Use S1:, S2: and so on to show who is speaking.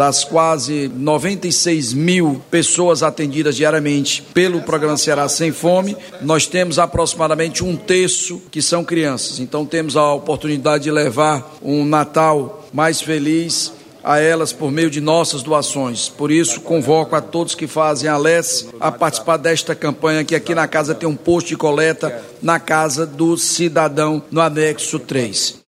S1: das quase 96 mil pessoas atendidas diariamente pelo programa Ceará Sem Fome, nós temos aproximadamente um terço que são crianças. Então temos a oportunidade de levar um Natal mais feliz a elas por meio de nossas doações. Por isso, convoco a todos que fazem a LES a participar desta campanha, que aqui na casa tem um posto de coleta na casa do cidadão no anexo 3.